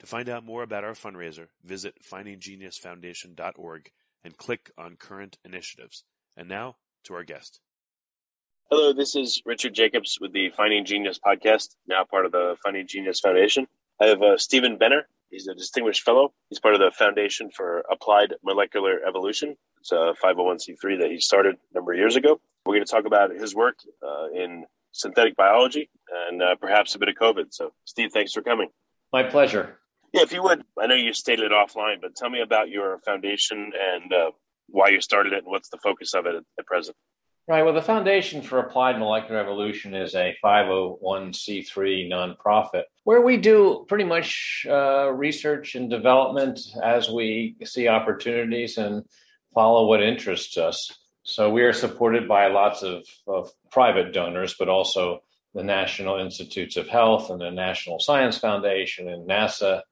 To find out more about our fundraiser, visit findinggeniusfoundation.org and click on current initiatives. And now to our guest. Hello, this is Richard Jacobs with the Finding Genius podcast, now part of the Finding Genius Foundation. I have uh, Stephen Benner. He's a distinguished fellow. He's part of the Foundation for Applied Molecular Evolution. It's a 501c3 that he started a number of years ago. We're going to talk about his work uh, in synthetic biology and uh, perhaps a bit of COVID. So, Steve, thanks for coming. My pleasure. Yeah, if you would, I know you stated offline, but tell me about your foundation and uh, why you started it and what's the focus of it at, at present. Right. Well, the Foundation for Applied Molecular Evolution is a 501c3 nonprofit where we do pretty much uh, research and development as we see opportunities and follow what interests us. So we are supported by lots of, of private donors, but also the National Institutes of Health and the National Science Foundation and NASA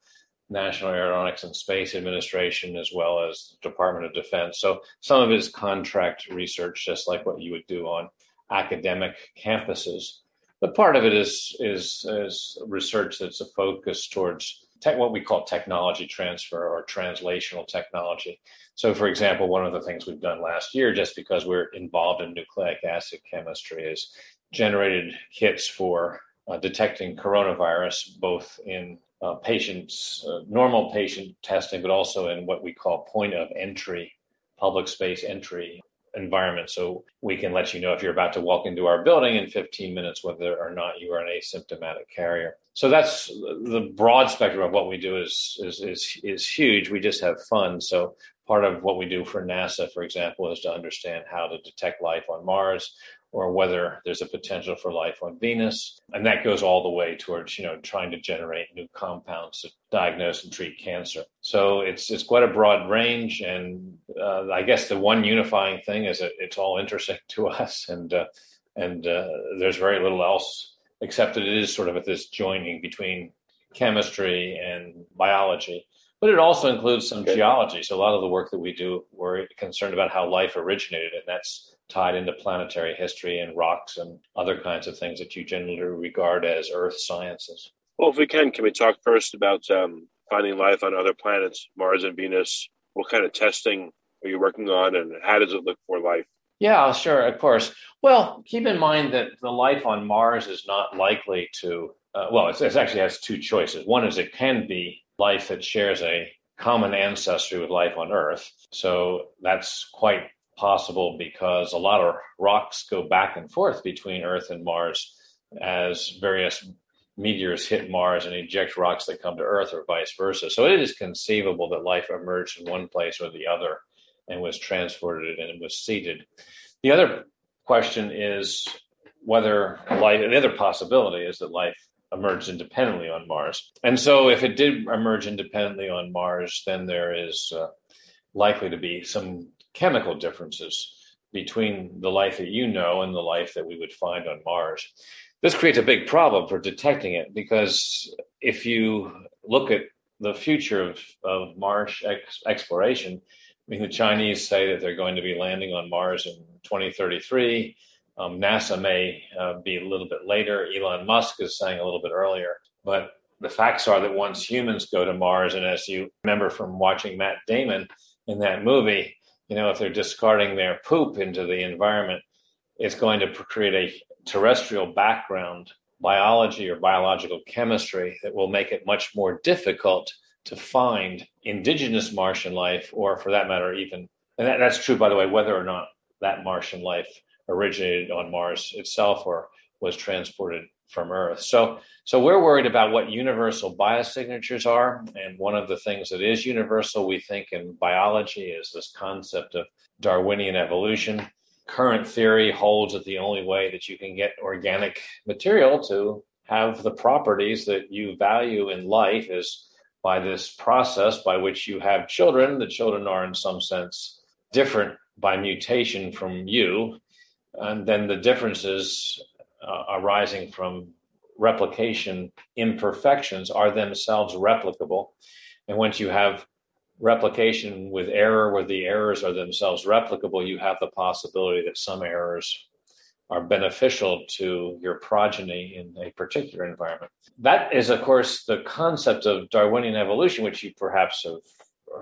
National Aeronautics and Space Administration as well as Department of Defense. So some of it is contract research, just like what you would do on academic campuses. But part of it is is, is research that's a focus towards tech, what we call technology transfer or translational technology. So, for example, one of the things we've done last year, just because we're involved in nucleic acid chemistry, is generated kits for uh, detecting coronavirus, both in uh, patients, uh, normal patient testing, but also in what we call point of entry, public space entry environment. So we can let you know if you're about to walk into our building in 15 minutes whether or not you are an asymptomatic carrier. So that's the broad spectrum of what we do is is is, is huge. We just have fun. So part of what we do for NASA, for example, is to understand how to detect life on Mars or whether there's a potential for life on Venus. And that goes all the way towards, you know, trying to generate new compounds to diagnose and treat cancer. So it's it's quite a broad range. And uh, I guess the one unifying thing is that it's all interesting to us. And uh, and uh, there's very little else except that it is sort of at this joining between chemistry and biology. But it also includes some geology. So a lot of the work that we do, we're concerned about how life originated, and that's tied into planetary history and rocks and other kinds of things that you generally regard as Earth sciences. Well, if we can, can we talk first about um, finding life on other planets, Mars and Venus? What kind of testing are you working on, and how does it look for life? Yeah, sure, of course. Well, keep in mind that the life on Mars is not likely to. Uh, well, it actually has two choices. One is it can be life that shares a common ancestry with life on Earth. So that's quite possible because a lot of rocks go back and forth between Earth and Mars as various meteors hit Mars and eject rocks that come to Earth or vice versa. So it is conceivable that life emerged in one place or the other and was transported and was seeded. The other question is whether life, the other possibility is that life emerged independently on Mars. And so, if it did emerge independently on Mars, then there is uh, likely to be some chemical differences between the life that you know and the life that we would find on Mars. This creates a big problem for detecting it because if you look at the future of, of Mars ex- exploration, I mean, the Chinese say that they're going to be landing on Mars in 2033. Um, NASA may uh, be a little bit later. Elon Musk is saying a little bit earlier. But the facts are that once humans go to Mars, and as you remember from watching Matt Damon in that movie, you know, if they're discarding their poop into the environment, it's going to create a terrestrial background biology or biological chemistry that will make it much more difficult to find indigenous Martian life, or for that matter, even, and that, that's true, by the way, whether or not that Martian life originated on Mars itself or was transported from Earth. So, so we're worried about what universal biosignatures are, and one of the things that is universal, we think, in biology is this concept of Darwinian evolution. Current theory holds that the only way that you can get organic material to have the properties that you value in life is by this process by which you have children. The children are, in some sense, different by mutation from you. And then the differences uh, arising from replication imperfections are themselves replicable. And once you have replication with error, where the errors are themselves replicable, you have the possibility that some errors are beneficial to your progeny in a particular environment. That is, of course, the concept of Darwinian evolution, which you perhaps have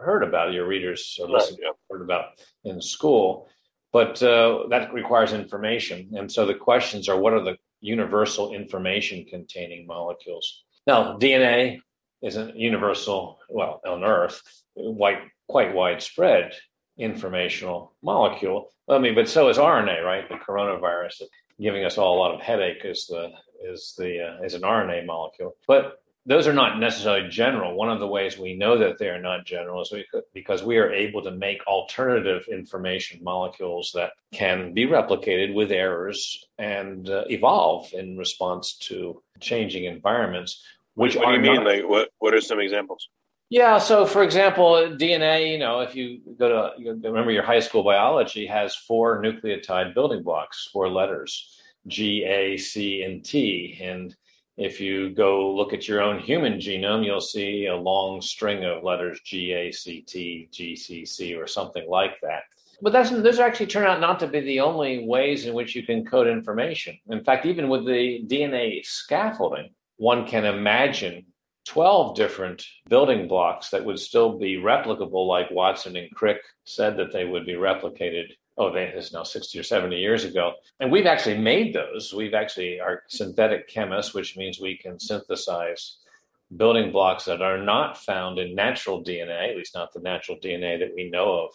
heard about, your readers or listeners right, yeah. heard about in school. But uh, that requires information. And so the questions are what are the universal information containing molecules? Now, DNA is a universal, well, on Earth, quite, quite widespread informational molecule. I mean, but so is RNA, right? The coronavirus giving us all a lot of headache is the is the uh, is an RNA molecule. But those are not necessarily general. One of the ways we know that they are not general is because we are able to make alternative information molecules that can be replicated with errors and uh, evolve in response to changing environments. Which what do you mean? Not, like what? What are some examples? Yeah. So, for example, DNA. You know, if you go to you remember your high school biology has four nucleotide building blocks, four letters: G, A, C, and T, and if you go look at your own human genome, you'll see a long string of letters G, A, C, T, G, C, C, or something like that. But that's, those actually turn out not to be the only ways in which you can code information. In fact, even with the DNA scaffolding, one can imagine 12 different building blocks that would still be replicable, like Watson and Crick said that they would be replicated oh, this is now 60 or 70 years ago. And we've actually made those. We've actually are synthetic chemists, which means we can synthesize building blocks that are not found in natural DNA, at least not the natural DNA that we know of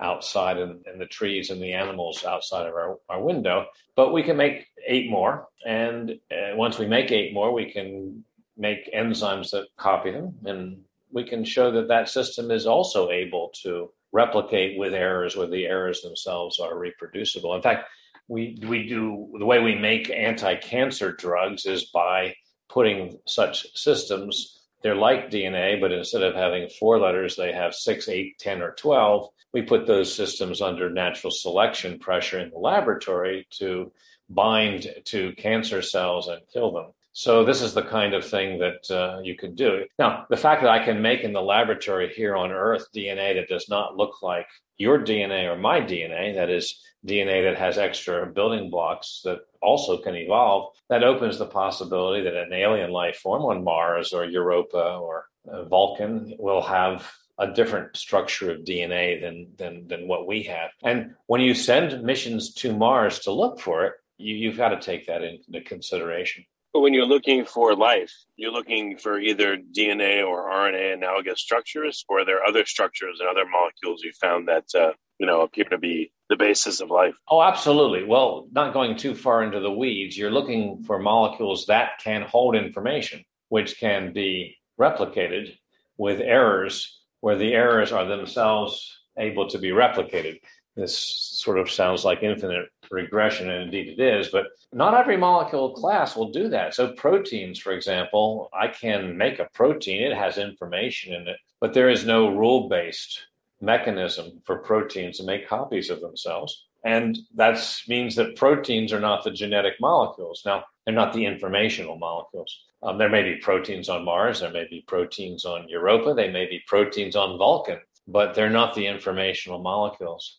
outside in, in the trees and the animals outside of our, our window. But we can make eight more. And uh, once we make eight more, we can make enzymes that copy them. And we can show that that system is also able to replicate with errors where the errors themselves are reproducible. In fact, we we do the way we make anti-cancer drugs is by putting such systems. They're like DNA, but instead of having four letters, they have six, eight, ten, or twelve. We put those systems under natural selection pressure in the laboratory to bind to cancer cells and kill them. So this is the kind of thing that uh, you can do. Now, the fact that I can make in the laboratory here on Earth DNA that does not look like your DNA or my DNA, that is DNA that has extra building blocks that also can evolve, that opens the possibility that an alien life form on Mars or Europa or uh, Vulcan will have a different structure of DNA than, than, than what we have. And when you send missions to Mars to look for it, you, you've got to take that into consideration. But when you're looking for life, you're looking for either DNA or RNA analogous structures, or there are other structures and other molecules you found that uh, you know appear to be the basis of life? Oh, absolutely. Well, not going too far into the weeds, you're looking for molecules that can hold information, which can be replicated with errors where the errors are themselves able to be replicated. This sort of sounds like infinite regression, and indeed it is, but not every molecule class will do that. So, proteins, for example, I can make a protein, it has information in it, but there is no rule based mechanism for proteins to make copies of themselves. And that means that proteins are not the genetic molecules. Now, they're not the informational molecules. Um, there may be proteins on Mars, there may be proteins on Europa, they may be proteins on Vulcan, but they're not the informational molecules.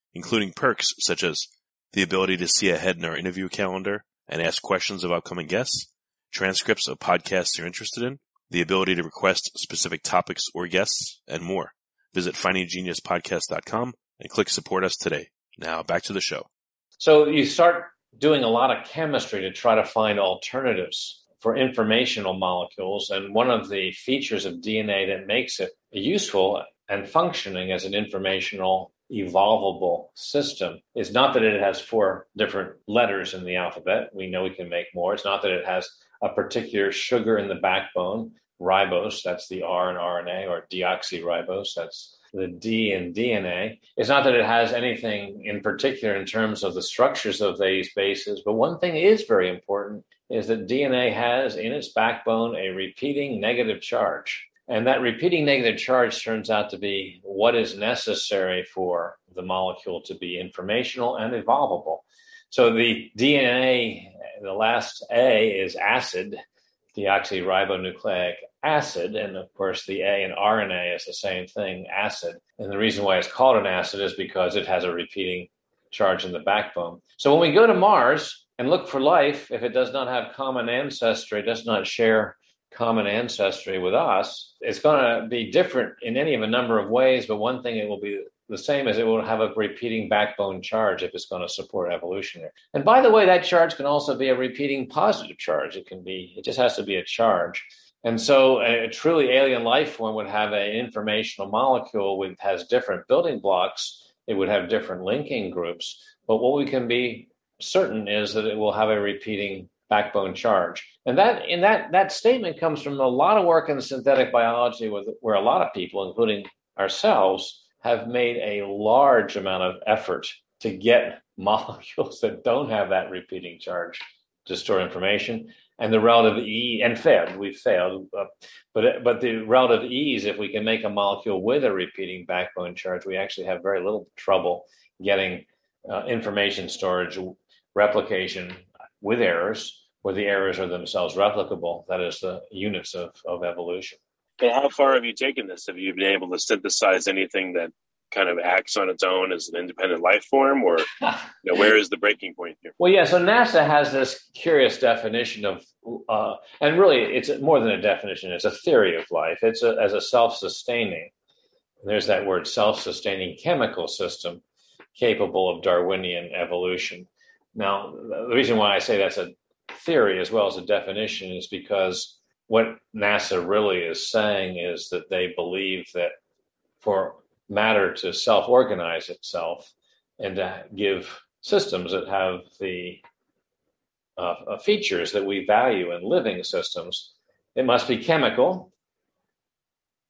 including perks such as the ability to see ahead in our interview calendar and ask questions of upcoming guests, transcripts of podcasts you're interested in, the ability to request specific topics or guests, and more. Visit findinggeniuspodcast.com and click support us today. Now back to the show. So you start doing a lot of chemistry to try to find alternatives for informational molecules. And one of the features of DNA that makes it useful and functioning as an informational evolvable system is not that it has four different letters in the alphabet. We know we can make more. It's not that it has a particular sugar in the backbone, ribose, that's the R in RNA, or deoxyribose, that's the D in DNA. It's not that it has anything in particular in terms of the structures of these bases, but one thing is very important is that DNA has in its backbone a repeating negative charge. And that repeating negative charge turns out to be what is necessary for the molecule to be informational and evolvable. So the DNA, the last A is acid, deoxyribonucleic acid. And of course, the A in RNA is the same thing, acid. And the reason why it's called an acid is because it has a repeating charge in the backbone. So when we go to Mars and look for life, if it does not have common ancestry, does not share common ancestry with us, it's going to be different in any of a number of ways. But one thing it will be the same as it will have a repeating backbone charge if it's going to support evolution. And by the way, that charge can also be a repeating positive charge. It can be, it just has to be a charge. And so a, truly alien life form would have an informational molecule which has different building blocks. It would have different linking groups. But what we can be certain is that it will have a repeating backbone charge. And that in that that statement comes from a lot of work in synthetic biology with, where a lot of people, including ourselves, have made a large amount of effort to get molecules that don't have that repeating charge to store information and the relative e and failed. We've failed, uh, but but the relative ease, if we can make a molecule with a repeating backbone charge, we actually have very little trouble getting uh, information storage replication with errors, where the errors are themselves replicable. That is the units of, of evolution. And how far have you taken this? Have you been able to synthesize anything that kind of acts on its own as an independent life form, or you know, where is the breaking point here? Well, yeah. So NASA has this curious definition of, uh, and really, it's more than a definition; it's a theory of life. It's a, as a self-sustaining. There's that word, self-sustaining chemical system capable of Darwinian evolution. Now, the reason why I say that's a theory as well as a definition is because what NASA really is saying is that they believe that for matter to self organize itself and to give systems that have the uh, uh, features that we value in living systems. It must be chemical,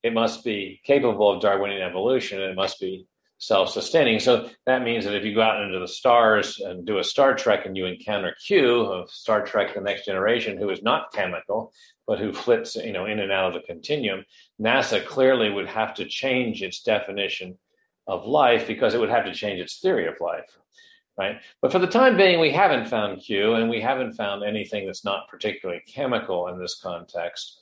it must be capable of Darwinian evolution, and it must be self sustaining. So that means that if you go out into the stars and do a Star Trek and you encounter Q of Star Trek The Next Generation, who is not chemical, but who flits you know in and out of the continuum, NASA clearly would have to change its definition of life because it would have to change its theory of life. Right. But for the time being, we haven't found Q and we haven't found anything that's not particularly chemical in this context.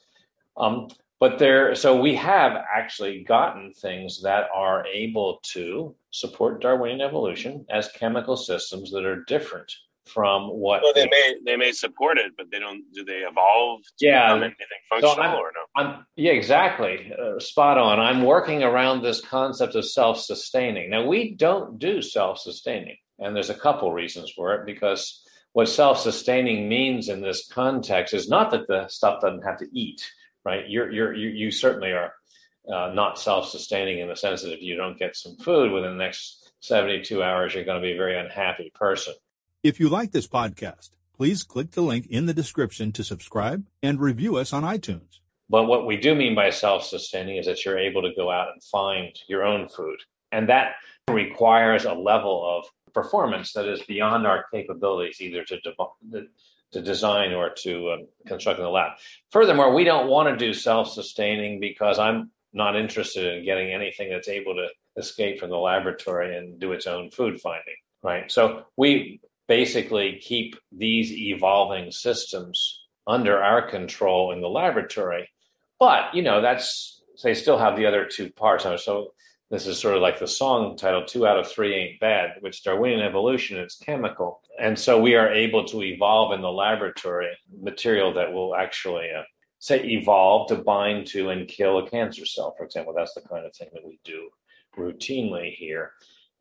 Um, but there so we have actually gotten things that are able to support darwinian evolution as chemical systems that are different from what well, they may they may support it, but they don't. Do they evolve? yeah, anything functional so I'm, or no? I'm, yeah, exactly. Uh, spot on. I'm working around this concept of self sustaining. Now, we don't do self sustaining, and there's a couple reasons for it because what self sustaining means in this context is not that the stuff doesn't have to eat, right? You're, you're, you, you certainly are uh, not self sustaining in the sense that if you don't get some food within the next 72 hours, you're going to be a very unhappy person. If you like this podcast, please click the link in the description to subscribe and review us on iTunes. But what we do mean by self sustaining is that you're able to go out and find your own food. And that requires a level of performance that is beyond our capabilities, either to, de- to design or to uh, construct in the lab. Furthermore, we don't want to do self sustaining because I'm not interested in getting anything that's able to escape from the laboratory and do its own food finding. Right. So we basically keep these evolving systems under our control in the laboratory. But, you know, that's, they still have the other two parts. So this is sort of like the song title, Two Out of Three Ain't Bad, which Darwinian evolution is chemical. And so we are able to evolve in the laboratory material that will actually, uh, say, evolve to bind to and kill a cancer cell, for example. That's the kind of thing that we do routinely here.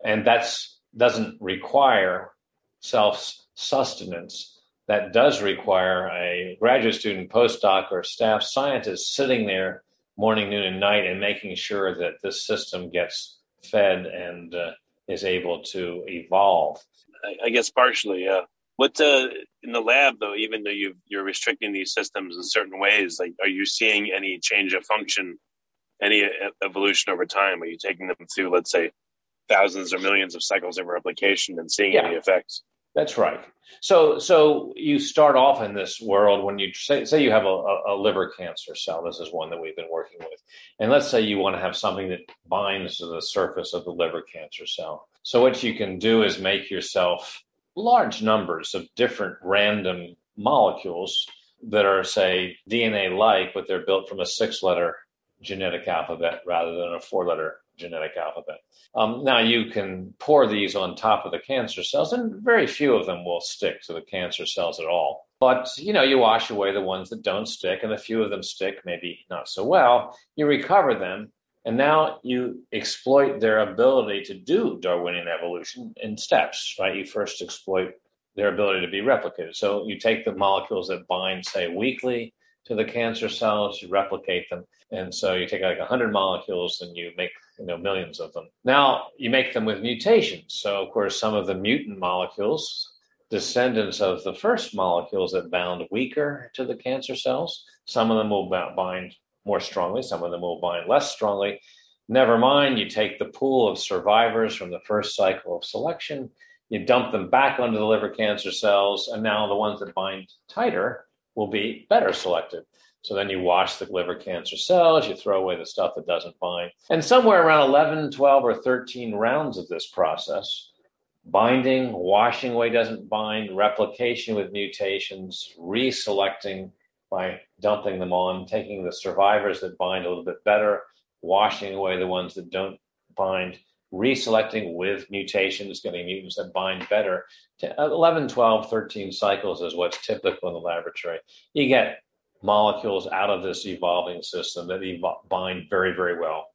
And that's doesn't require self sustenance. That does require a graduate student, postdoc, or staff scientist sitting there morning, noon, and night and making sure that this system gets fed and uh, is able to evolve. I, guess partially, yeah. What uh, in the lab though? Even though you you're restricting these systems in certain ways, like are you seeing any change of function, any evolution over time? Are you taking them through, let's say, thousands or millions of cycles of replication and seeing Yeah. any effects? That's right. So, so you start off in this world when you say, say you have a, a, liver cancer cell. This is one that we've been working with, and let's say you want to have something that binds to the surface of the liver cancer cell. So, what you can do is make yourself large numbers of different random molecules that are, say, DNA-like, but they're built from a six-letter genetic alphabet rather than a four-letter genetic alphabet. Um, now you can pour these on top of the cancer cells, and very few of them will stick to the cancer cells at all. But you know, you wash away the ones that don't stick, and a few of them stick, maybe not so well. You recover them, and now you exploit their ability to do Darwinian evolution in steps. Right? You first exploit their ability to be replicated. So you take the molecules that bind, say, weakly to the cancer cells, you replicate them, and so you take like 100 molecules and you make you know millions of them. Now you make them with mutations. So of course some of the mutant molecules, descendants of the first molecules that bound weaker to the cancer cells, some of them will bind more strongly, some of them will bind less strongly. Never mind, you take the pool of survivors from the first cycle of selection, you dump them back onto the liver cancer cells, and now the ones that bind tighter will be better selected. So then you wash the liver cancer cells, you throw away the stuff that doesn't bind. And somewhere around 11, 12, or 13 rounds of this process, binding, washing away doesn't bind, replication with mutations, reselecting by dumping them on, taking the survivors that bind a little bit better, washing away the ones that don't bind, reselecting with mutations, getting mutants that bind better. To 11, 12, 13 cycles is what's typical in the laboratory. You get molecules out of this evolving system that evo- bind very, very well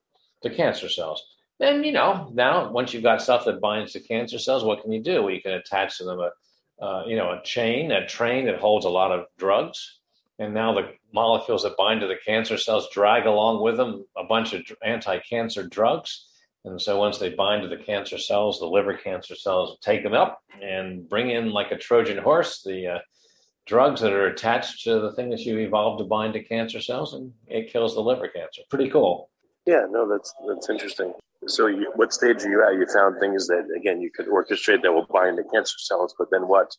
to cancer cells. Then, you know, now once you've got stuff that binds to cancer cells, what can you do? Well, you can attach to them a, uh, you know, a chain, a train that holds a lot of drugs. And now the molecules that bind to the cancer cells drag along with them a bunch of anti-cancer drugs. And so once they bind to the cancer cells, the liver cancer cells take them up and bring in like a Trojan horse the uh, drugs that are attached to the thing that you evolved to bind to cancer cells, and it kills the liver cancer. Pretty cool. Yeah, no, that's that's interesting. So, you, what stage are you at? You found things that again you could orchestrate that will bind to cancer cells, but then what?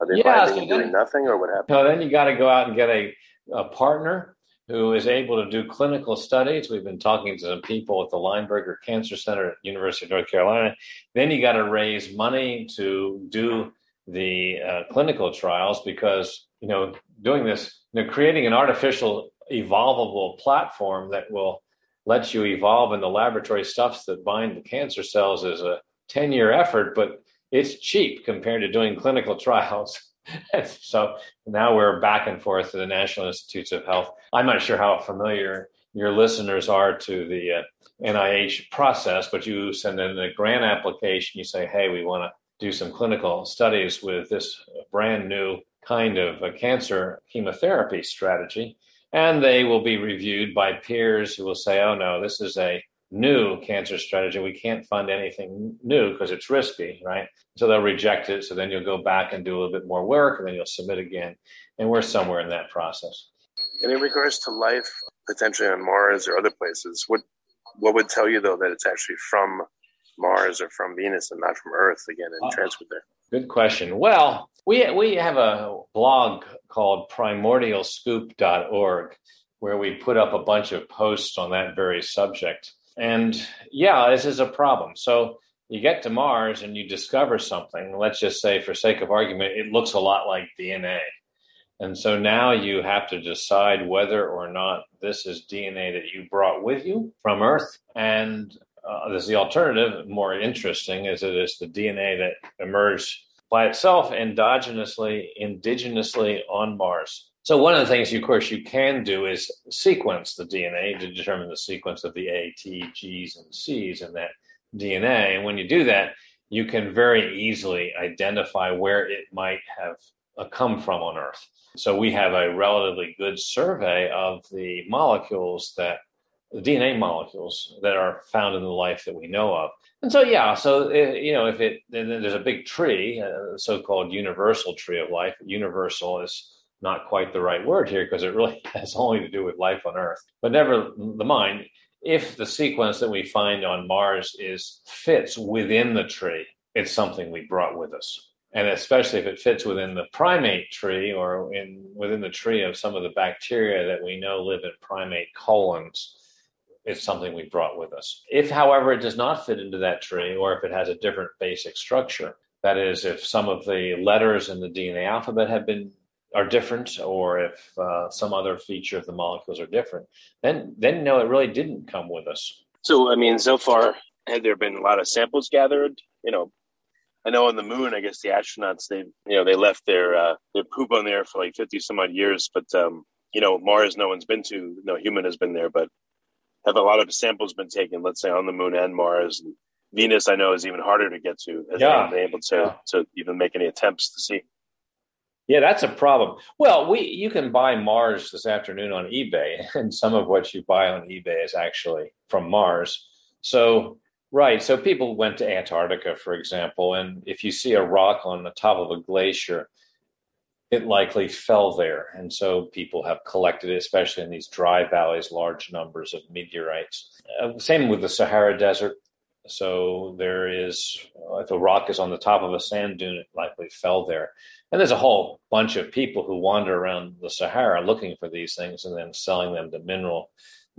Are they Yeah, binding so and doing nothing, or what happens? So then you got to go out and get a, a partner who is able to do clinical studies. We've been talking to some people at the Lineberger Cancer Center at University of North Carolina. Then you got to raise money to do the uh, clinical trials because you know doing this, you know, creating an artificial evolvable platform that will let you evolve in the laboratory stuffs that bind the cancer cells is a 10 year effort, but it's cheap compared to doing clinical trials. so now we're back and forth to the National Institutes of Health. I'm not sure how familiar your listeners are to the uh, NIH process, but you send in a grant application. You say, hey, we want to do some clinical studies with this brand new kind of a cancer chemotherapy strategy. And they will be reviewed by peers who will say, oh, no, this is a new cancer strategy. We can't fund anything new because it's risky, right? So they'll reject it. So then you'll go back and do a little bit more work and then you'll submit again. And we're somewhere in that process. And in regards to life potentially on Mars or other places, what what would tell you though that it's actually from Mars or from Venus and not from Earth again and uh, transferred there? Good question. Well, we we have a blog called primordialscoop.org where we put up a bunch of posts on that very subject. And yeah, this is a problem. So you get to Mars and you discover something. Let's just say, for sake of argument, it looks a lot like DNA. And so now you have to decide whether or not this is DNA that you brought with you from Earth. And uh, there's the alternative, more interesting, is it is the DNA that emerged by itself endogenously, indigenously on Mars. So one of the things, of course, you can do is sequence the DNA to determine the sequence of the A, T, G's, and C's in that DNA. And when you do that, you can very easily identify where it might have uh, come from on Earth. So we have a relatively good survey of the molecules that DNA molecules that are found in the life that we know of. And so, yeah, so uh, you know, if it there's a big tree, a so-called universal tree of life. Universal is not quite the right word here because it really has only to do with life on Earth. But never the mind, if the sequence that we find on Mars is fits within the tree, it's something we brought with us and especially if it fits within the primate tree or in within the tree of some of the bacteria that we know live in primate colons it's something we brought with us. If however it does not fit into that tree or if it has a different basic structure that is if some of the letters in the dna alphabet have been are different or if uh, some other feature of the molecules are different then then no it really didn't come with us. So i mean so far had there been a lot of samples gathered? You know I know on the moon, I guess the astronauts they you know they left their uh, their poop on there for like fifty some odd years, but um, you know Mars no one's been to, no human has been there, but have a lot of samples been taken? Let's say on the moon and Mars, and Venus I know is even harder to get to. As yeah, they able to yeah. to even make any attempts to see. Yeah, that's a problem. Well, we you can buy Mars this afternoon on eBay, and some of what you buy on eBay is actually from Mars. So Right. So people went to Antarctica, for example, and if you see a rock on the top of a glacier, it likely fell there. And so people have collected especially in these dry valleys, large numbers of meteorites. Uh, same with the Sahara Desert. So there is, if a rock is on the top of a sand dune, it likely fell there. And there's a whole bunch of people who wander around the Sahara looking for these things and then selling them to mineral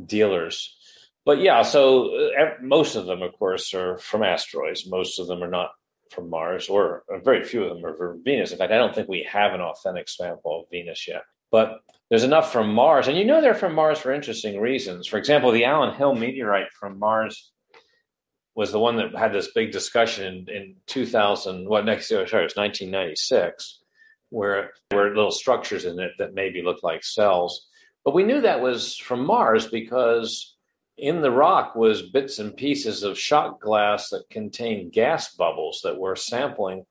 dealers but yeah, so uh, most of them, of course, are from asteroids. Most of them are not from Mars, or very few of them are from Venus. In fact, I don't think we have an authentic sample of Venus yet. But there's enough from Mars, and you know they're from Mars for interesting reasons. For example, the Allan Hill meteorite from Mars was the one that had this big discussion in, in 2000. What next year? Sorry, it was 1996, where there were little structures in it that maybe looked like cells. But we knew that was from Mars because in the rock was bits and pieces of shot glass that contained gas bubbles that were sampling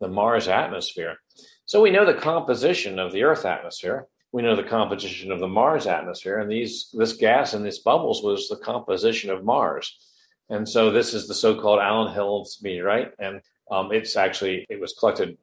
the Mars atmosphere. So we know the composition of the Earth atmosphere. We know the composition of the Mars atmosphere, and these this gas in these bubbles was the composition of Mars. And so this is the so-called Allan Hills meteorite, and um, it's actually it was collected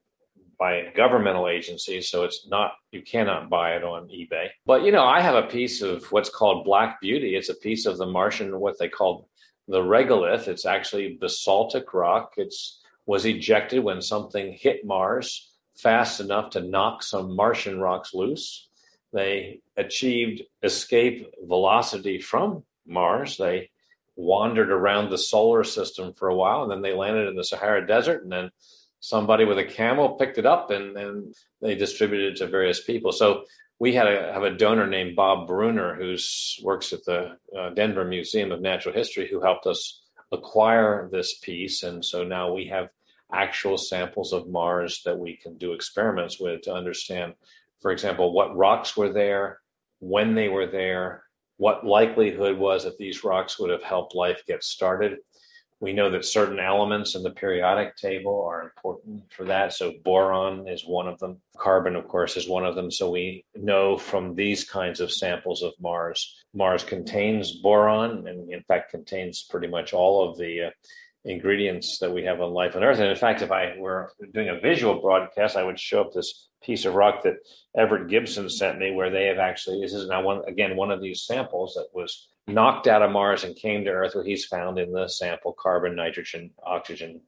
by governmental agencies, so it's not you cannot buy it on eBay. But you know, I have a piece of what's called Black Beauty. It's a piece of the Martian, what they call the regolith. It's actually basaltic rock. It's was ejected when something hit Mars fast enough to knock some Martian rocks loose. They achieved escape velocity from Mars. They wandered around the solar system for a while, and then they landed in the Sahara Desert, and then somebody with a camel picked it up and, and they distributed it to various people. So we had a, have a donor named Bob Bruner who works at the uh, Denver Museum of Natural History who helped us acquire this piece. And so now we have actual samples of Mars that we can do experiments with to understand, for example, what rocks were there, when they were there, what likelihood was that these rocks would have helped life get started. We know that certain elements in the periodic table are important for that. So, boron is one of them. Carbon, of course, is one of them. So, we know from these kinds of samples of Mars, Mars contains boron and, in fact, contains pretty much all of the uh, ingredients that we have on life on Earth. And in fact, if I were doing a visual broadcast, I would show up this piece of rock that Everett Gibson sent me, where they have actually this is now one again one of these samples that was knocked out of Mars and came to Earth, where he's found in the sample carbon, nitrogen, oxygen,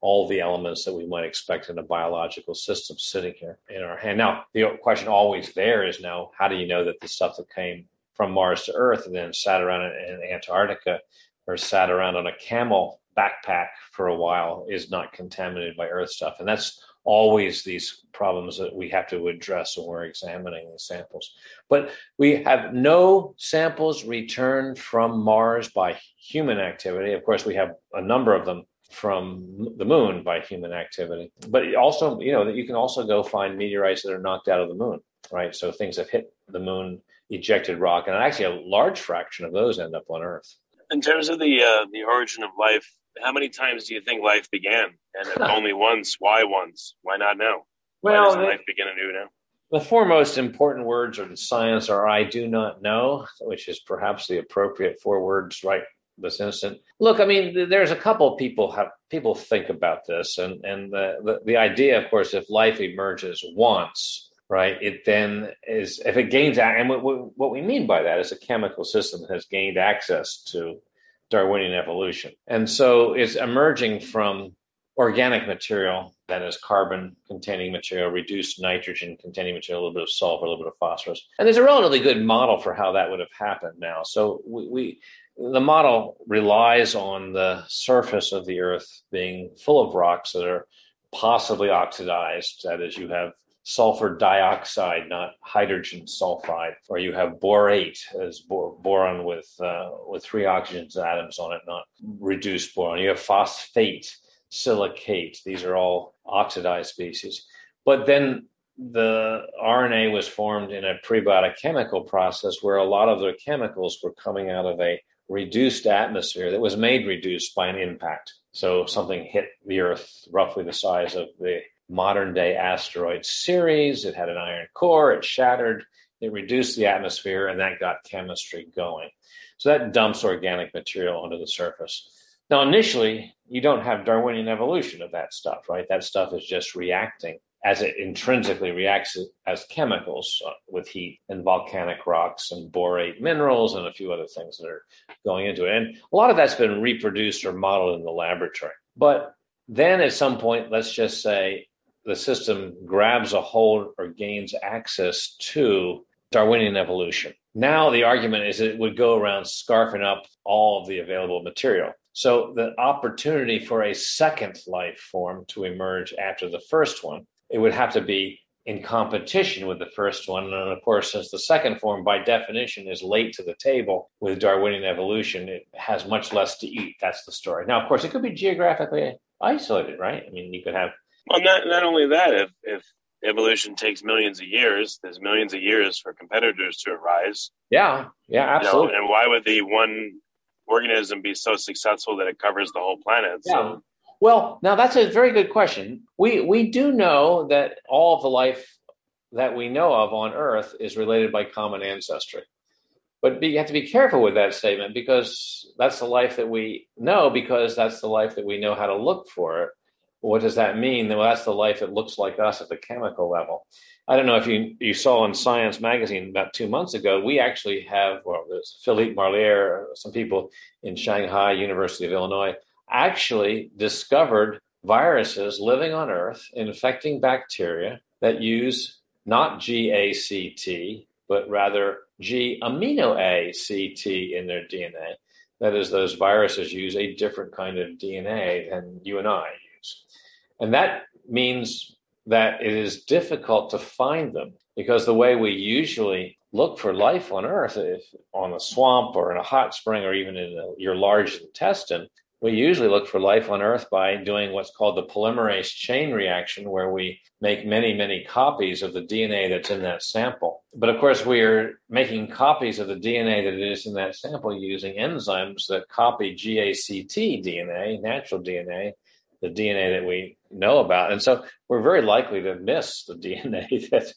all the elements that we might expect in a biological system sitting here in our hand. Now, the question always there is now, how do you know that the stuff that came from Mars to Earth and then sat around in Antarctica or sat around on a camel backpack for a while is not contaminated by Earth stuff? And that's always these problems that we have to address when we're examining the samples. But we have no samples returned from Mars by human activity. Of course, we have a number of them from the moon by human activity. But also, you know, that you can also go find meteorites that are knocked out of the moon, right? So things that hit the moon, ejected rock, and actually a large fraction of those end up on Earth. In terms of the uh, the origin of life, how many times do you think life began? And if only once, why once? Why not now? Well, why does life begin anew now? The four most important words in science are "I do not know," which is perhaps the appropriate four words right this instant. Look, I mean, there's a couple people have people think about this, and and the, the the idea, of course, if life emerges once, right, it then is if it gains and what, what we mean by that is a chemical system has gained access to Darwinian evolution. And so it's emerging from organic material that is carbon containing material, reduced nitrogen containing material, a little bit of sulfur, a little bit of phosphorus. And there's a relatively good model for how that would have happened now. So we, we the model relies on the surface of the earth being full of rocks that are possibly oxidized. That is, you have sulfur dioxide, not hydrogen sulfide, or you have borate as bor- boron with uh, with three oxygen atoms on it, not reduced boron. You have phosphate, silicate. These are all oxidized species. But then the RNA was formed in a prebiotic chemical process where a lot of the chemicals were coming out of a reduced atmosphere that was made reduced by an impact. So something hit the Earth roughly the size of the modern day asteroid Ceres. It had an iron core, it shattered, it reduced the atmosphere, and that got chemistry going. So that dumps organic material onto the surface. Now, initially, you don't have Darwinian evolution of that stuff, right? That stuff is just reacting as it intrinsically reacts as chemicals with heat and volcanic rocks and borate minerals and a few other things that are going into it. And a lot of that's been reproduced or modeled in the laboratory. But then at some point, let's just say the system grabs a hold or gains access to Darwinian evolution. Now the argument is it would go around scarfing up all of the available material. So the opportunity for a second life form to emerge after the first one, it would have to be in competition with the first one. And of course, since the second form, by definition, is late to the table with Darwinian evolution, it has much less to eat. That's the story. Now, of course, it could be geographically isolated, right? I mean, you could have well, not not only that, if if evolution takes millions of years, there's millions of years for competitors to arise. Yeah, yeah, absolutely. You know, and why would the one organism be so successful that it covers the whole planet? Yeah. So, well, now that's a very good question. We we do know that all of the life that we know of on Earth is related by common ancestry. But you have to be careful with that statement because that's the life that we know because that's the life that we know how to look for it what does that mean? Well, that's the life that looks like us at the chemical level. I don't know if you you saw in Science magazine about two months ago. We actually have well, there's Philippe Marlier, some people in Shanghai, University of Illinois, actually discovered viruses living on Earth infecting bacteria that use not GACT but rather G amino ACT in their DNA. That is, those viruses use a different kind of DNA than you and I and that means that it is difficult to find them because the way we usually look for life on Earth, if on a swamp or in a hot spring or even in a, your large intestine, we usually look for life on Earth by doing what's called the polymerase chain reaction, where we make many, many copies of the DNA that's in that sample. But of course, we are making copies of the DNA that is in that sample using enzymes that copy GACT DNA, natural DNA, the DNA that we know about. And so we're very likely to miss the DNA that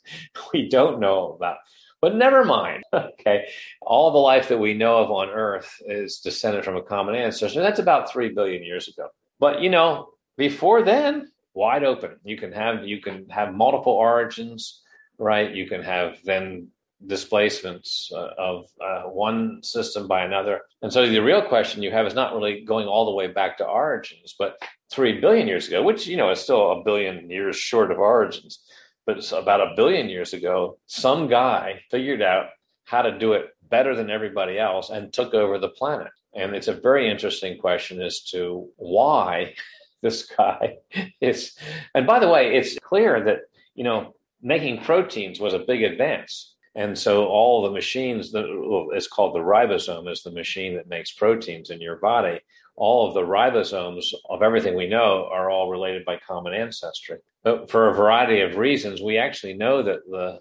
we don't know about. But never mind. Okay. All the life that we know of on Earth is descended from a common ancestor. That's about 3 billion years ago. But, you know, before then, wide open. You can have you can have multiple origins, right? You can have then displacements uh, of uh, one system by another. And so the real question you have is not really going all the way back to origins, but 3 billion years ago, which, you know, is still a billion years short of origins but about a billion years ago, some guy figured out how to do it better than everybody else and took over the planet. And it's a very interesting question as to why this guy is. And by the way, it's clear that, you know, making proteins was a big advance. And so all the machines, that, well, it's called the ribosome, is the machine that makes proteins in your body all of the ribosomes of everything we know are all related by common ancestry. But for a variety of reasons, we actually know that the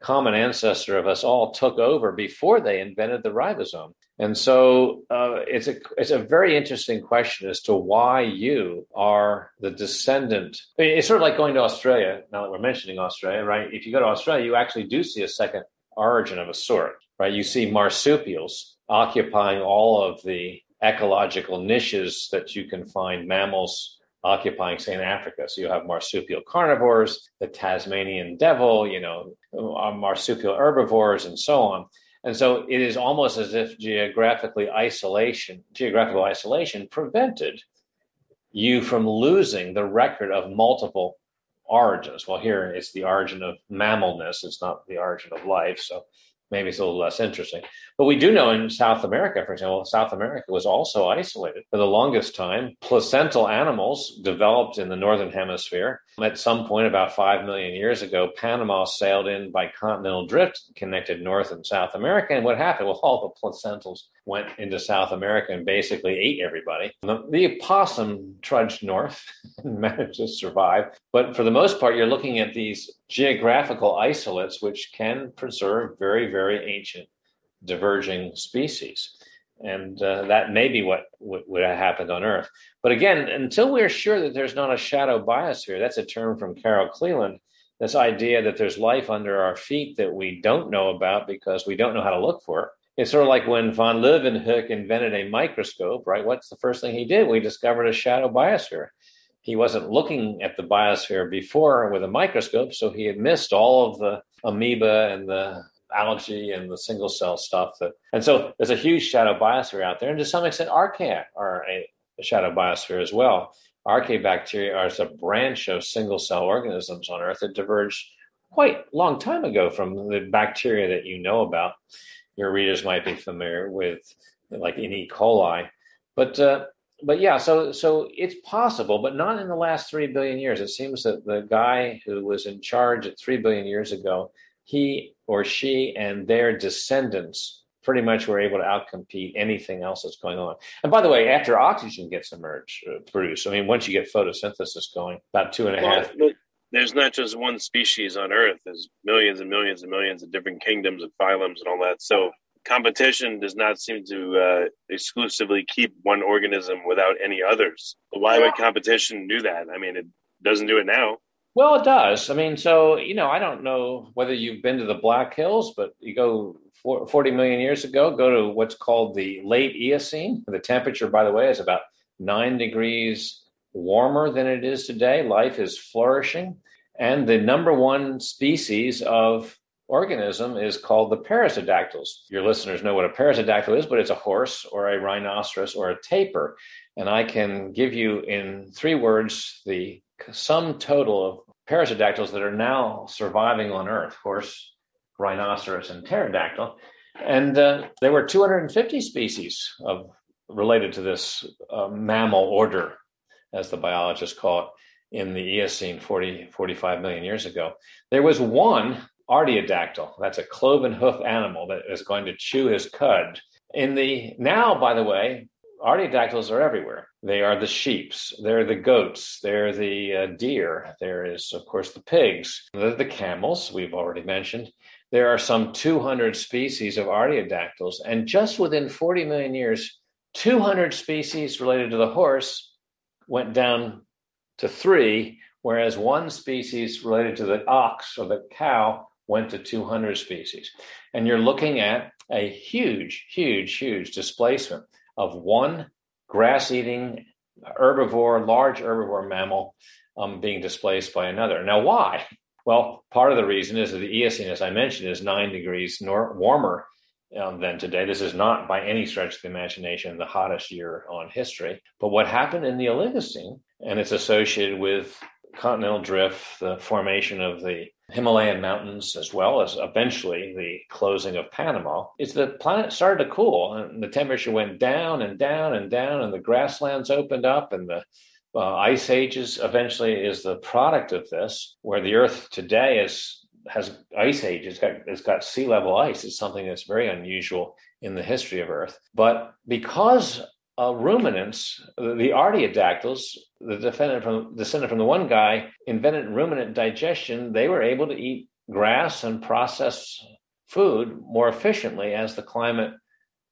common ancestor of us all took over before they invented the ribosome. And so uh, it's a it's a very interesting question as to why you are the descendant. It's sort of like going to Australia. Now that we're mentioning Australia, right? If you go to Australia, you actually do see a second origin of a sort, right? You see marsupials occupying all of the ecological niches that you can find mammals occupying, say, in Africa. So you have marsupial carnivores, the Tasmanian devil, you know, uh, marsupial herbivores, and so on. And so it is almost as if geographically isolation, geographical isolation prevented you from losing the record of multiple origins. Well, here it's the origin of mammalness, it's not the origin of life. So maybe it's a little less interesting. But we do know in South America, for example, South America was also isolated for the longest time. Placental animals developed in the northern hemisphere. At some point, about five million years ago, Panama sailed in by continental drift, connected North and South America. And what happened? Well, all the placentals went into South America and basically ate everybody. The, the opossum trudged north and managed to survive. But for the most part, you're looking at these geographical isolates, which can preserve very, very ancient diverging species. And uh, that may be what, would have happened on Earth. But again, until we're sure that there's not a shadow biosphere, that's a term from Carol Cleland, this idea that there's life under our feet that we don't know about because we don't know how to look for it. It's sort of like when von Leeuwenhoek invented a microscope, right? What's the first thing he did? We discovered a shadow biosphere. He wasn't looking at the biosphere before with a microscope, so he had missed all of the amoeba and the algae and the single cell stuff that and so there's a huge shadow biosphere out there. And to some extent archaea are a, shadow biosphere as well. Archaea bacteria are a branch of single cell organisms on earth that diverged quite a long time ago from the bacteria that you know about. Your readers might be familiar with like in e. coli. But uh, but yeah, so so it's possible, but not in the last three billion years. It seems that the guy who was in charge at three billion years ago he or she and their descendants pretty much were able to outcompete anything else that's going on. And by the way, after oxygen gets emerged, uh, produced, I mean, once you get photosynthesis going, about two and a half. There's not just one species on Earth. There's millions and millions and millions of different kingdoms and phylums and all that. So competition does not seem to uh, exclusively keep one organism without any others. Why would competition do that? I mean, it doesn't do it now. Well, it does. I mean, so, you know, I don't know whether you've been to the Black Hills, but you go 40 million years ago, go to what's called the late Eocene. The temperature, by the way, is about nine degrees warmer than it is today. Life is flourishing. And the number one species of organism is called the perissodactyls. Your listeners know what a perissodactyl is, but it's a horse or a rhinoceros or a tapir. And I can give you in three words the sum total of perissodactyls that are now surviving on Earth horse, rhinoceros, and pterodactyl. And uh, there were 250 species of related to this uh, mammal order, as the biologists call it, in the Eocene 40, 45 million years ago. There was one artiodactyl, that's a cloven hoof animal that is going to chew his cud. In the now, by the way, artiodactyls are everywhere. They are the sheeps, they're the goats, they're the uh, deer, there is, of course, the pigs, the, the camels, we've already mentioned. There are some 200 species of artiodactyls, and just within 40 million years, 200 species related to the horse went down to three, whereas one species related to the ox or the cow went to 200 species. And you're looking at a huge, huge, huge displacement of one grass eating herbivore, large herbivore mammal um, being displaced by another. Now, why? Well, part of the reason is that the Eocene, as I mentioned, is nine degrees nor- warmer um, than today. This is not by any stretch of the imagination the hottest year on history. But what happened in the Oligocene, and it's associated with continental drift, the formation of the Himalayan mountains, as well as eventually the closing of Panama, is the planet started to cool and the temperature went down and down and down, and the grasslands opened up, and the uh, ice ages eventually is the product of this, where the Earth today is has ice age. It's got it's got sea level ice. It's something that's very unusual in the history of Earth. But because uh, ruminants, the artiodactyls, the descendant from descendant from the one guy, invented ruminant digestion. They were able to eat grass and process food more efficiently as the climate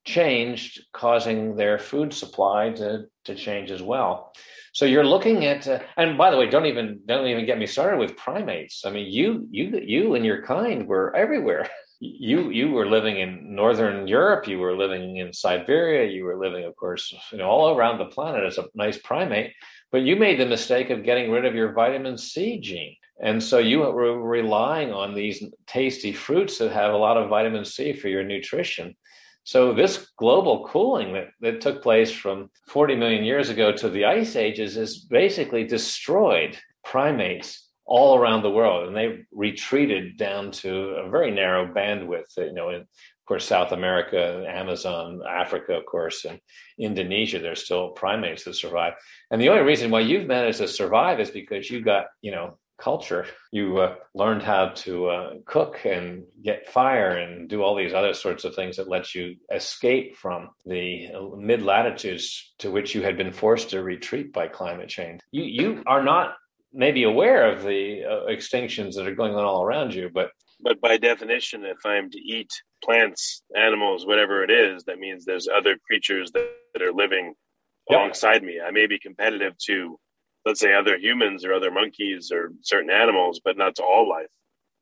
changed, causing their food supply to, to change as well. So you're looking at, uh, and by the way, don't even don't even get me started with primates. I mean, you you you and your kind were everywhere. You you were living in northern Europe. You were living in Siberia. You were living, of course, you know, all around the planet as a nice primate. But you made the mistake of getting rid of your vitamin C gene. And so you were relying on these tasty fruits that have a lot of vitamin C for your nutrition. So this global cooling that, that took place from 40 million years ago to the ice ages is basically destroyed primates all around the world and they retreated down to a very narrow bandwidth you know in of course south america amazon africa of course and indonesia there's still primates that survive and the only reason why you've managed to survive is because you got you know culture. You uh, learned how to uh, cook and get fire and do all these other sorts of things that let you escape from the mid latitudes to which you had been forced to retreat by climate change. You you are not maybe aware of the uh, extinctions that are going on all around you, but but by definition, if I'm to eat plants, animals, whatever it is, that means there's other creatures that, that are living yep. alongside me. I may be competitive to let's say other humans or other monkeys or certain animals, but not to all life.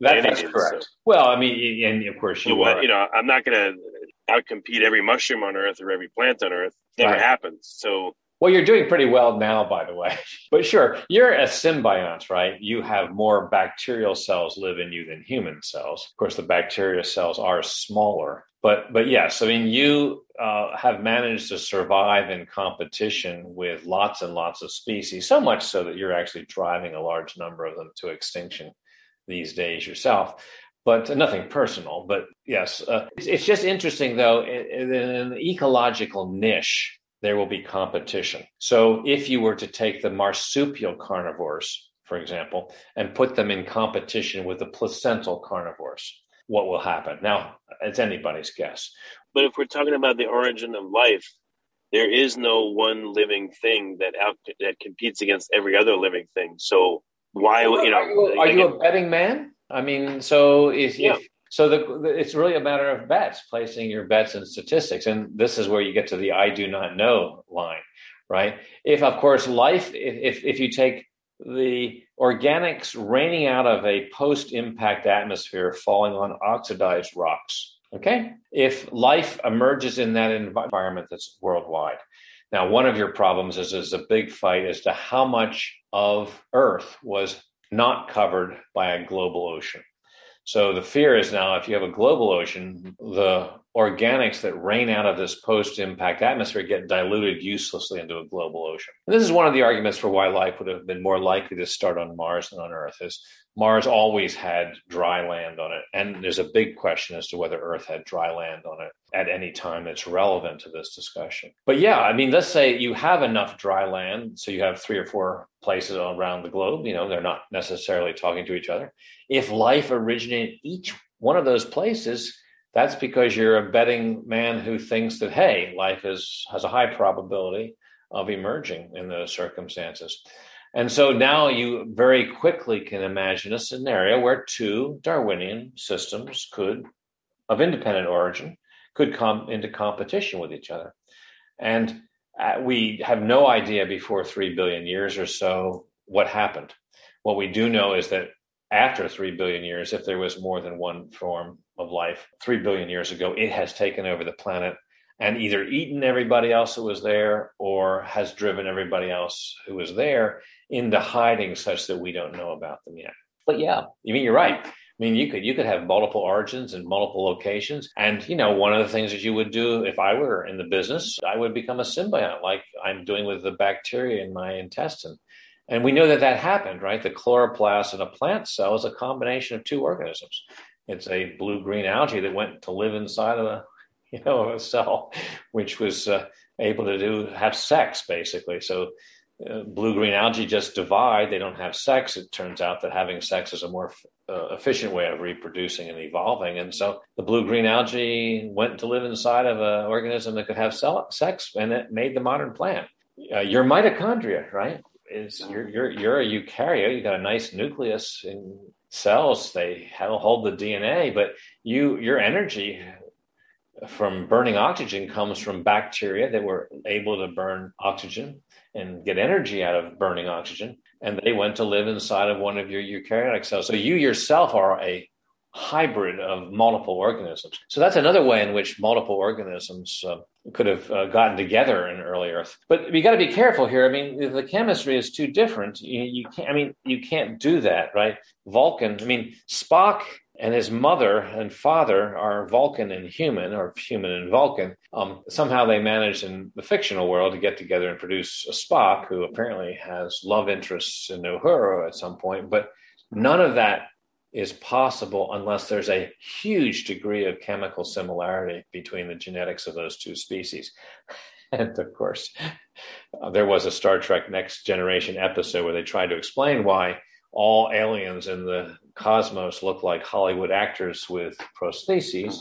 That, that's correct. So, well, I mean, and of course you so are. You know, I'm not going to outcompete every mushroom on Earth or every plant on Earth. It never right. happens. So. Well, you're doing pretty well now, by the way. But sure, you're a symbiont, right? You have more bacterial cells live in you than human cells. Of course, the bacteria cells are smaller, but but yes, I mean you uh, have managed to survive in competition with lots and lots of species, so much so that you're actually driving a large number of them to extinction these days yourself. But nothing personal. But yes, uh, it's, it's, just interesting though. In, in an ecological niche, there will be competition. So if you were to take the marsupial carnivores, for example, and put them in competition with the placental carnivores, what will happen. Now, it's anybody's guess. But if we're talking about the origin of life, there is no one living thing that out that competes against every other living thing. So why, you know, are you, are you a betting man? I mean, so if, yeah. if so, the, the, it's really a matter of bets, placing your bets and statistics, and this is where you get to the "I do not know" line, right? If, of course, life, if if, if you take the organics raining out of a post impact atmosphere falling on oxidized rocks. Okay. If life emerges in that environment that's worldwide. Now, one of your problems is is a big fight as to how much of Earth was not covered by a global ocean. So the fear is now if you have a global ocean, the organics that rain out of this post impact atmosphere get diluted uselessly into a global ocean. And this is one of the arguments for why life would have been more likely to start on Mars than on Earth is Mars always had dry land on it. And there's a big question as to whether Earth had dry land on it at any time that's relevant to this discussion. But yeah, I mean, let's say you have enough dry land. So you have three or four places around the globe. You know, they're not necessarily talking to each other. If life originated in each one of those places, that's because you're a betting man who thinks that hey, life is has a high probability of emerging in those circumstances. And so now you very quickly can imagine a scenario where two Darwinian systems could, of independent origin, could come into competition with each other. And Uh, we have no idea before 3 billion years or so what happened. What we do know is that after 3 billion years, if there was more than one form of life 3 billion years ago, it has taken over the planet and either eaten everybody else who was there or has driven everybody else who was there into hiding such that we don't know about them yet. But yeah, I mean, you're right. I mean, you could you could have multiple origins and multiple locations, and you know, one of the things that you would do if I were in the business, I would become a symbiont, like I'm doing with the bacteria in my intestine. And we know that that happened, right? The chloroplast in a plant cell is a combination of two organisms. It's a blue green algae that went to live inside of a, you know, a cell, which was uh, able to do have sex basically. So uh, blue green algae just divide; they don't have sex. It turns out that having sex is a more uh, efficient way of reproducing and evolving. And so the blue green algae went to live inside of an organism that could have cell- sex, and it made the modern plant. Uh, your mitochondria, right? is you're you're you're a eukaryote. You got a nice nucleus in cells. They hold the DNA, but you your energy from burning oxygen comes from bacteria that were able to burn oxygen and get energy out of burning oxygen. And they went to live inside of one of your eukaryotic cells. So you yourself are a hybrid of multiple organisms. So that's another way in which multiple organisms uh, could have uh, gotten together in early Earth. But you got to be careful here. I mean, the chemistry is too different. You, you can't. I mean, you can't do that, right? Vulcan. I mean, Spock and his mother and father are Vulcan and human, or human and Vulcan. Um, somehow they manage in the fictional world to get together and produce a Spock who apparently has love interests in Uhura at some point. But none of that is possible unless there's a huge degree of chemical similarity between the genetics of those two species. And of course, uh, there was a Star Trek Next Generation episode where they tried to explain why all aliens in the cosmos look like Hollywood actors with prostheses.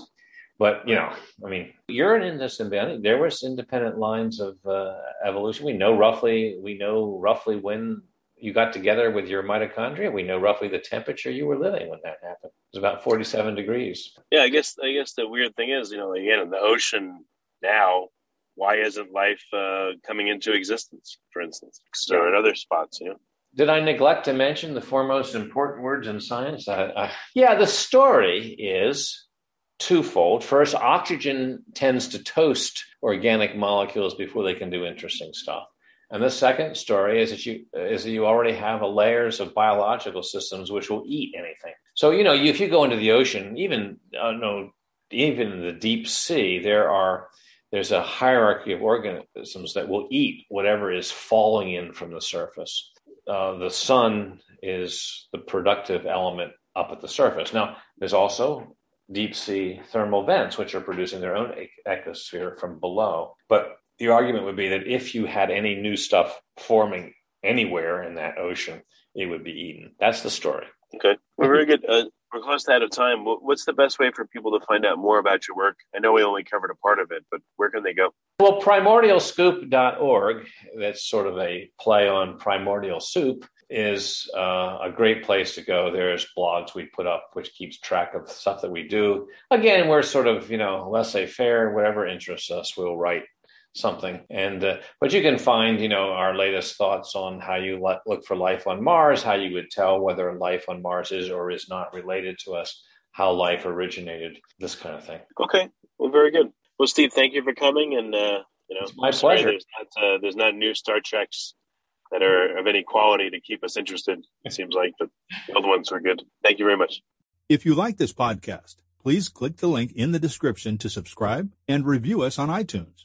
But you know, I mean, you're in this symbiotic. There was independent lines of uh, evolution. We know roughly. We know roughly when you got together with your mitochondria. We know roughly the temperature you were living when that happened. It was about 47 degrees. Yeah, I guess I guess the weird thing is, you know, again, in the ocean now, why isn't life uh, coming into existence, for instance, or in other spots, you know? Did I neglect to mention the four most important words in science? I, I, yeah, the story is twofold. First, oxygen tends to toast organic molecules before they can do interesting stuff. And the second story is that you is that you already have a layers of biological systems which will eat anything. So you know, if you go into the ocean, even uh, no, even in the deep sea, there are there's a hierarchy of organisms that will eat whatever is falling in from the surface. Uh, the sun is the productive element up at the surface. Now, there's also deep sea thermal vents, which are producing their own ecosphere from below. But the argument would be that if you had any new stuff forming anywhere in that ocean, it would be eaten. That's the story. Okay, well, very good. Uh, we're close to out of time. What's the best way for people to find out more about your work? I know we only covered a part of it, but where can they go? Well, primordialscoop.org, that's sort of a play on primordial soup, is uh, a great place to go. There's blogs we put up which keeps track of stuff that we do. Again, we're sort of, you know, laissez faire, whatever interests us, we'll write something. And uh, but you can find, you know, our latest thoughts on how you let, look for life on Mars, how you would tell whether life on Mars is or is not related to us, how life originated, this kind of thing. Okay, well, very good. Well, Steve, thank you for coming, and uh, you know, it's my pleasure. There's not, uh, there's not new Star Treks that are of any quality to keep us interested. It seems like, but the other ones are good. Thank you very much. If you like this podcast, please click the link in the description to subscribe and review us on iTunes.